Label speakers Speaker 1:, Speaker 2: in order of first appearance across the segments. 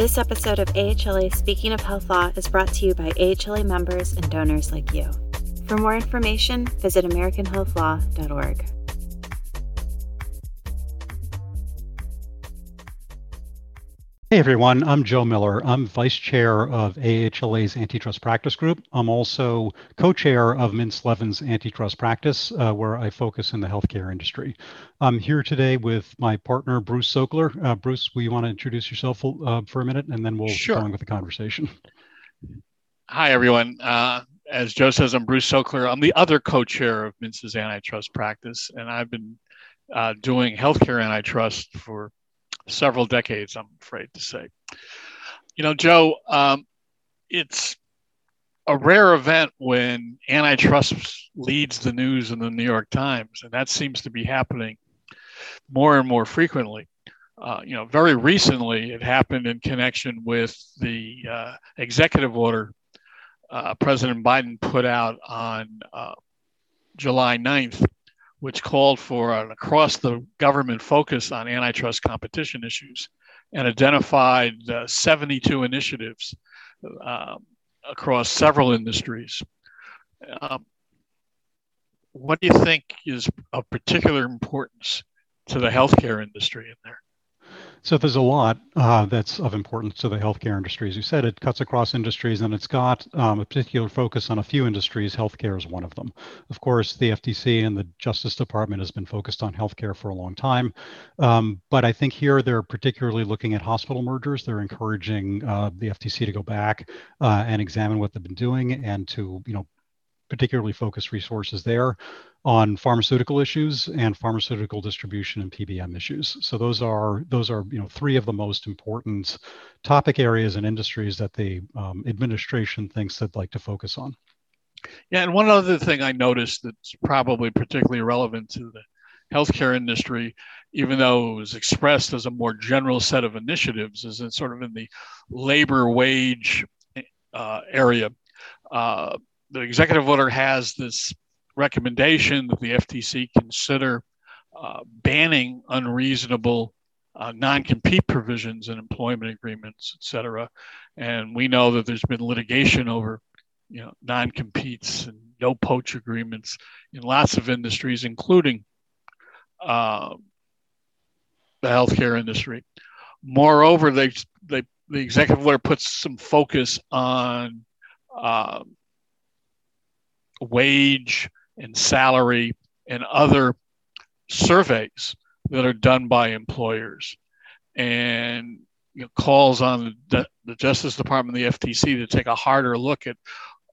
Speaker 1: This episode of AHLA Speaking of Health Law is brought to you by AHLA members and donors like you. For more information, visit AmericanHealthLaw.org.
Speaker 2: Hey everyone, I'm Joe Miller. I'm Vice Chair of AHLA's Antitrust Practice Group. I'm also co-chair of Mintz Levin's Antitrust Practice, uh, where I focus in the healthcare industry. I'm here today with my partner, Bruce Sokler. Uh, Bruce, will you want to introduce yourself uh, for a minute, and then we'll sure. go on with the conversation.
Speaker 3: Hi everyone. Uh, as Joe says, I'm Bruce Sokler. I'm the other co-chair of Mintz's Antitrust Practice, and I've been uh, doing healthcare antitrust for several decades, I'm afraid to say. You know, Joe, um, it's a rare event when antitrust leads the news in the New York Times, and that seems to be happening more and more frequently. Uh, you know, very recently it happened in connection with the uh, executive order uh, President Biden put out on uh, July 9th which called for an across the government focus on antitrust competition issues and identified uh, 72 initiatives um, across several industries. Um, what do you think is of particular importance to the healthcare industry in there?
Speaker 2: So there's a lot uh, that's of importance to the healthcare industry. As you said, it cuts across industries and it's got um, a particular focus on a few industries. Healthcare is one of them. Of course, the FTC and the Justice Department has been focused on healthcare for a long time. Um, but I think here they're particularly looking at hospital mergers. They're encouraging uh, the FTC to go back uh, and examine what they've been doing and to, you know, particularly focus resources there on pharmaceutical issues and pharmaceutical distribution and PBM issues. So those are those are you know three of the most important topic areas and industries that the um, administration thinks they'd like to focus on.
Speaker 3: Yeah, and one other thing I noticed that's probably particularly relevant to the healthcare industry, even though it was expressed as a more general set of initiatives, is in sort of in the labor wage uh, area. Uh, the executive order has this recommendation that the FTC consider uh, banning unreasonable uh, non-compete provisions in employment agreements, et cetera. And we know that there's been litigation over, you know, non-competes and no poach agreements in lots of industries, including uh, the healthcare industry. Moreover, they, they the executive order puts some focus on uh, wage and salary and other surveys that are done by employers. And you know, calls on the, the Justice Department, the FTC, to take a harder look at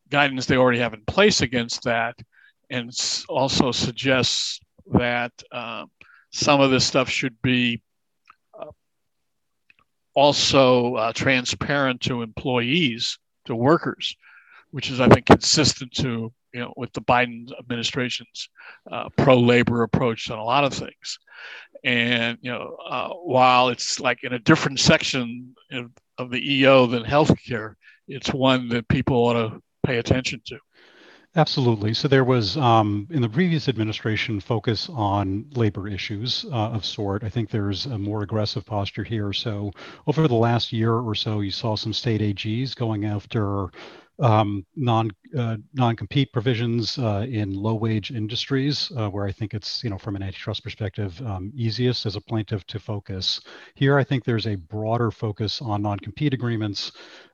Speaker 3: guidance they already have in place against that, and also suggests that uh, some of this stuff should be uh, also uh, transparent to employees, to workers, which is, I think, consistent to you know, with the Biden administration's uh, pro-labor approach on a lot of things. And you know, uh, while it's like in a different section of, of the EO than healthcare, it's one that people ought to pay attention to.
Speaker 2: Absolutely. So there was um, in the previous administration focus on labor issues uh, of sort. I think there's a more aggressive posture here. So over the last year or so, you saw some state AGs going after um, non uh, non-compete provisions uh, in low-wage industries, uh, where I think it's you know from an antitrust perspective um, easiest as a plaintiff to focus. Here, I think there's a broader focus on non-compete agreements.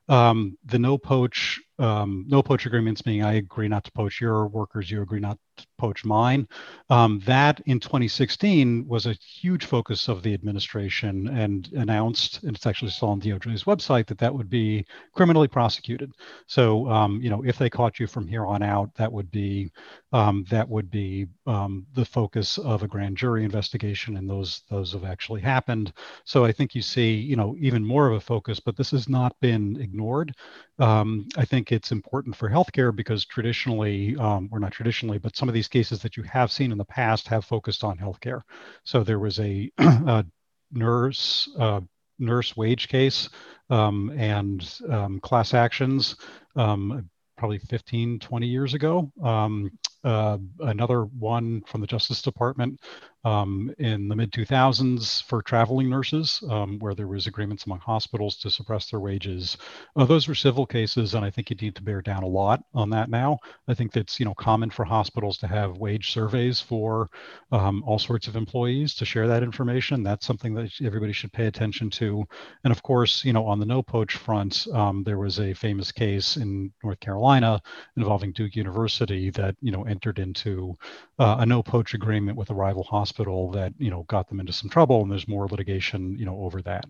Speaker 2: Um, the no poach um, no poach agreements, meaning I agree not to poach your workers, you agree not to poach mine. Um, that in 2016 was a huge focus of the administration and announced, and it's actually still on DOJ's website, that that would be criminally prosecuted. So, um, you know, if they caught you from here on out, that would be um, that would be um, the focus of a grand jury investigation, and those those have actually happened. So I think you see, you know, even more of a focus, but this has not been ignored. Um, I think it's important for healthcare because traditionally, um, or not traditionally, but some of these cases that you have seen in the past have focused on healthcare. So there was a, a nurse uh, nurse wage case um, and um, class actions um, probably 15, 20 years ago. Um, uh, another one from the Justice Department um, in the mid 2000s for traveling nurses, um, where there was agreements among hospitals to suppress their wages. Uh, those were civil cases, and I think you need to bear down a lot on that now. I think that's you know common for hospitals to have wage surveys for um, all sorts of employees to share that information. That's something that everybody should pay attention to. And of course, you know, on the no poach front, um, there was a famous case in North Carolina involving Duke University that you know entered into uh, a no poach agreement with a rival hospital that you know got them into some trouble, and there's more litigation you know over that.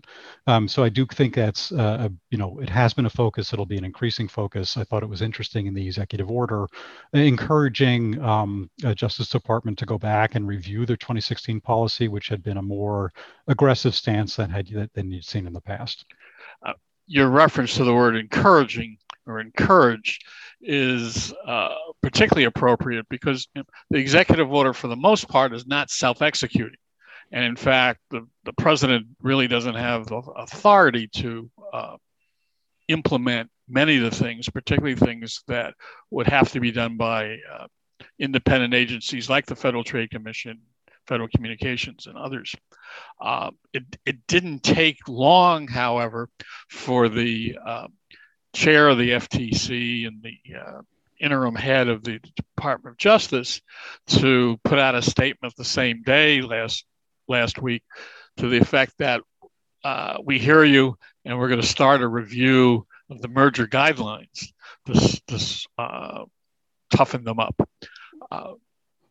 Speaker 2: Um, so I do think that's uh, a, you know it has been a focus. It'll be an increasing focus. I thought it was interesting in the executive order, encouraging um, Justice Department to go back and review their 2016 policy, which had been a more aggressive stance than had than you'd seen in the past.
Speaker 3: Uh, your reference to the word encouraging or encourage is uh, particularly appropriate because the executive order, for the most part, is not self executing. And in fact, the, the president really doesn't have the authority to uh, implement many of the things, particularly things that would have to be done by uh, independent agencies like the Federal Trade Commission, Federal Communications, and others. Uh, it, it didn't take long, however, for the uh, chair of the FTC and the uh, interim head of the Department of Justice to put out a statement the same day last last week to the effect that uh, we hear you and we're going to start a review of the merger guidelines to, to uh, toughen them up.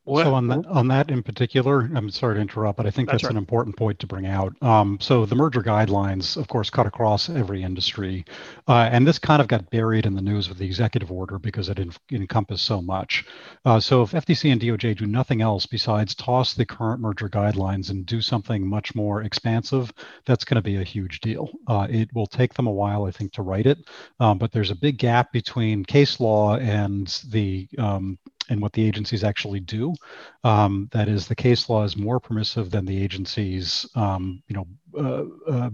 Speaker 2: What? So on that, on that in particular, I'm sorry to interrupt, but I think that's, that's right. an important point to bring out. Um, so the merger guidelines, of course, cut across every industry, uh, and this kind of got buried in the news with the executive order because it, en- encompassed so much. Uh, so if FTC and DOJ do nothing else besides toss the current merger guidelines and do something much more expansive, that's going to be a huge deal. Uh, it will take them a while, I think, to write it, um, but there's a big gap between case law and the um, and what the agencies actually do. Um, that is, the case law is more permissive than the agencies, um, you know, uh, uh,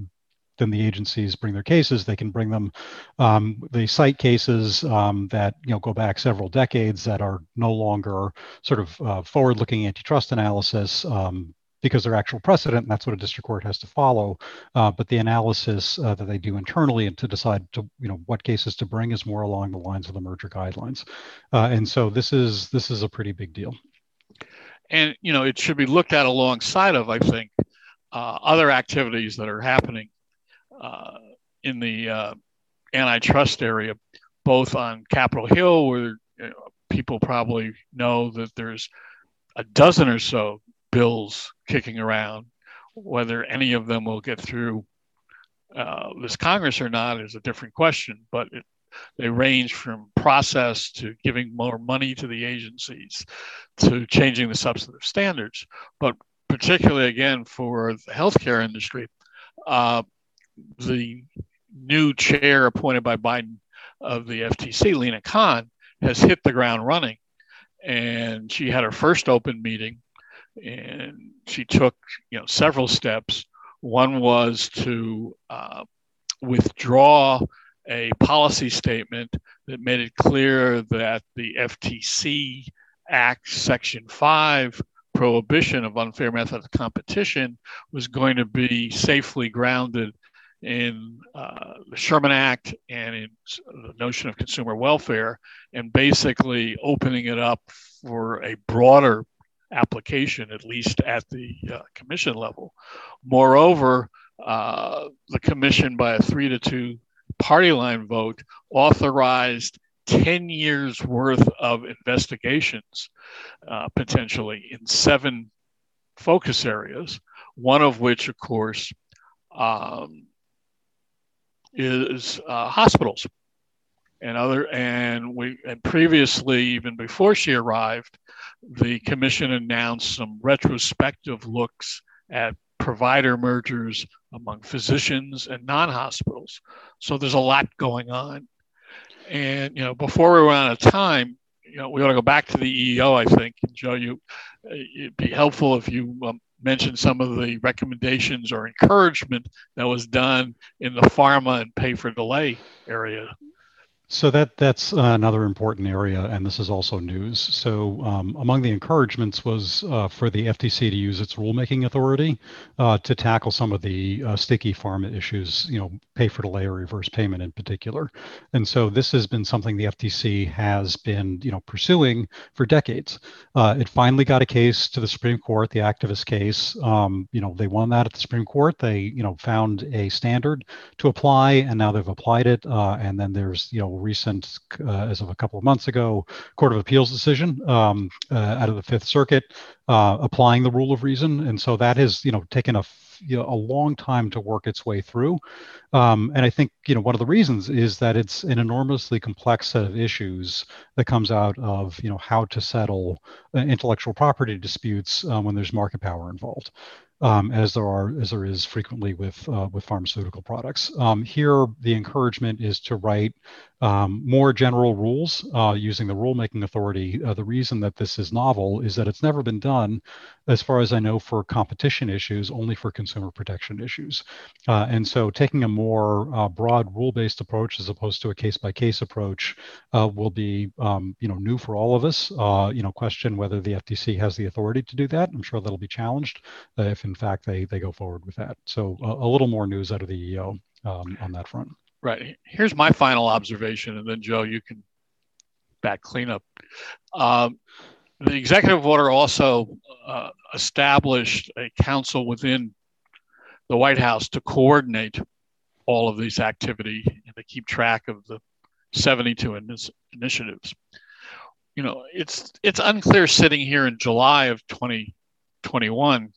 Speaker 2: than the agencies bring their cases. They can bring them. Um, they cite cases um, that you know go back several decades that are no longer sort of uh, forward-looking antitrust analysis. Um, because they're actual precedent, and that's what a district court has to follow. Uh, but the analysis uh, that they do internally and to decide to you know what cases to bring is more along the lines of the merger guidelines. Uh, and so this is this is a pretty big deal.
Speaker 3: And you know it should be looked at alongside of I think uh, other activities that are happening uh, in the uh, antitrust area, both on Capitol Hill where you know, people probably know that there's a dozen or so bills kicking around. Whether any of them will get through uh, this Congress or not is a different question, but it, they range from process to giving more money to the agencies to changing the substantive standards. But particularly, again, for the healthcare industry, uh, the new chair appointed by Biden of the FTC, Lina Khan, has hit the ground running. And she had her first open meeting and she took you know several steps. One was to uh, withdraw a policy statement that made it clear that the FTC Act Section 5 prohibition of unfair method of competition was going to be safely grounded in uh, the Sherman Act and in the notion of consumer welfare, and basically opening it up for a broader application, at least at the uh, commission level. Moreover, uh, the commission, by a three to two party line vote, authorized 10 years worth of investigations uh, potentially in seven focus areas, one of which, of course, um, is uh, hospitals and other and we and previously even before she arrived the commission announced some retrospective looks at provider mergers among physicians and non-hospitals. So there's a lot going on. And you know before we run out of time you know we ought to go back to the EO i think. And joe you it'd be helpful if you um, mention some of the recommendations or encouragement that was done in the pharma and pay for delay area
Speaker 2: So that that's another important area, and this is also news. So um, among the encouragements was uh, for the FTC to use its rulemaking authority uh, to tackle some of the uh, sticky pharma issues, you know, pay for delay or reverse payment in particular. And so this has been something the FTC has been, you know, pursuing for decades. Uh, it finally got a case to the Supreme Court, the Actavis case. Um, you know, they won that at the Supreme Court. They, you know, found a standard to apply, and now they've applied it. Uh, and then there's, you know recent, uh, as of a couple of months ago, Court of Appeals decision um, uh, out of the Fifth Circuit uh, applying the rule of reason, and so that has you know taken a you know, a long time to work its way through. Um, and I think you know one of the reasons is that it's an enormously complex set of issues that comes out of you know how to settle uh, intellectual property disputes um, when there's market power involved um, as there are as there is frequently with uh, with pharmaceutical products. Um, here, the encouragement is to write um, more general rules uh, using the rulemaking authority. Uh, the reason that this is novel is that it's never been done, as far as I know, for competition issues, only for consumer protection issues. Uh, and so, taking a more uh, broad rule-based approach as opposed to a case-by-case approach uh, will be, um, you know, new for all of us. you know, question whether the FTC has the authority to do that. I'm sure that'll be challenged if, in fact, they they go forward with that. So, a little more news out of the EO um, on that front.
Speaker 3: Right. Here's my final observation, and then Joe, you can back cleanup. Um, the executive order also uh, established a council within the White House to coordinate all of these activity and to keep track of the 72 in initiatives. You know, it's it's unclear sitting here in July of 2021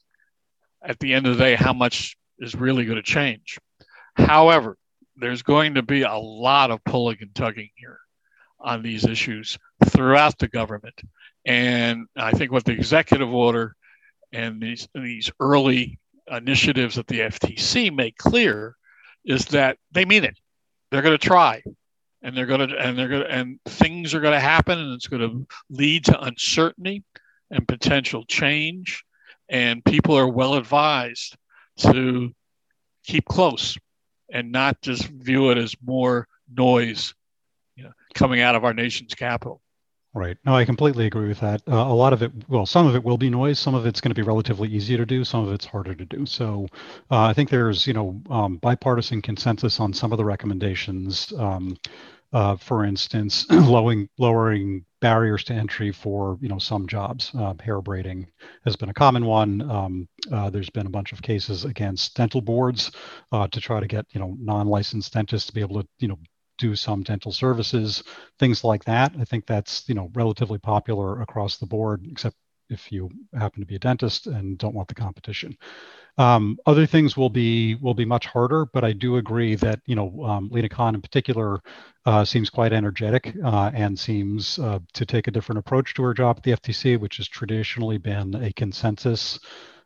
Speaker 3: at the end of the day how much is really going to change. However, there's going to be a lot of pulling and tugging here on these issues throughout the government. And I think what the executive order and these, these early initiatives that the FTC make clear is that they mean it. They're going to try and they're going to and they're going to and things are going to happen and it's going to lead to uncertainty and potential change and people are well advised to keep close and not just view it as more noise you know, coming out of our nation's capital.
Speaker 2: Right. No, I completely agree with that. Uh, a lot of it, well, some of it will be noise. Some of it's going to be relatively easy to do. Some of it's harder to do. So uh, I think there's, you know, um, bipartisan consensus on some of the recommendations. Um, uh, for instance, lowering lowering barriers to entry for you know some jobs. Uh, hair braiding has been a common one. Um, uh, there's been a bunch of cases against dental boards uh, to try to get you know non-licensed dentists to be able to you know do some dental services, things like that. I think that's you know relatively popular across the board, except if you happen to be a dentist and don't want the competition. Um, other things will be will be much harder, but I do agree that you know um, Lina Khan in particular uh, seems quite energetic uh, and seems uh, to take a different approach to her job at the FTC, which has traditionally been a consensus.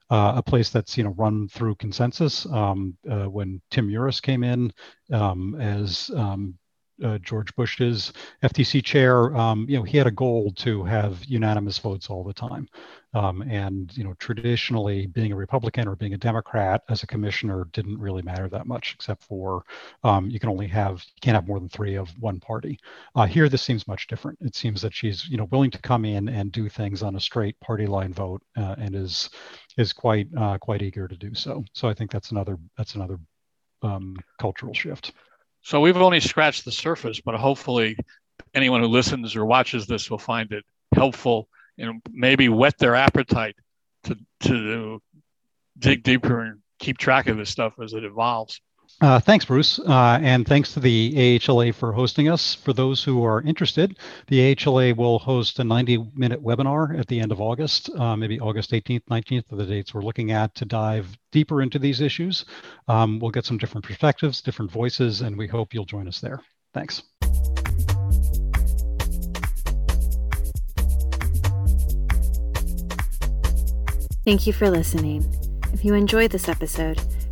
Speaker 2: Uh, a place that's you know run through consensus. Um, uh, when Tim Muris came in um, as um, uh, George Bush's FTC chair, um, you know, he had a goal to have unanimous votes all the time. Um, and you know, traditionally, being a Republican or being a Democrat as a commissioner didn't really matter that much, except for um, you can only have you can't have more than three of one party. Uh, here, this seems much different. It seems that she's you know willing to come in and do things on a straight party line vote, uh, and is is quite uh, quite eager to do so. So I think that's another that's another um, cultural shift.
Speaker 3: So we've only scratched the surface, but hopefully anyone who listens or watches this will find it helpful and maybe whet their appetite to, to dig deeper and keep track of this stuff as it evolves.
Speaker 2: Uh, thanks, Bruce. Uh, and thanks to the AHLA for hosting us. For those who are interested, the AHLA will host a 90 minute webinar at the end of August, uh, maybe August 18th, 19th are the dates we're looking at to dive deeper into these issues. Um, we'll get some different perspectives, different voices, and we hope you'll join us there. Thanks.
Speaker 1: Thank you for listening. If you enjoyed this episode,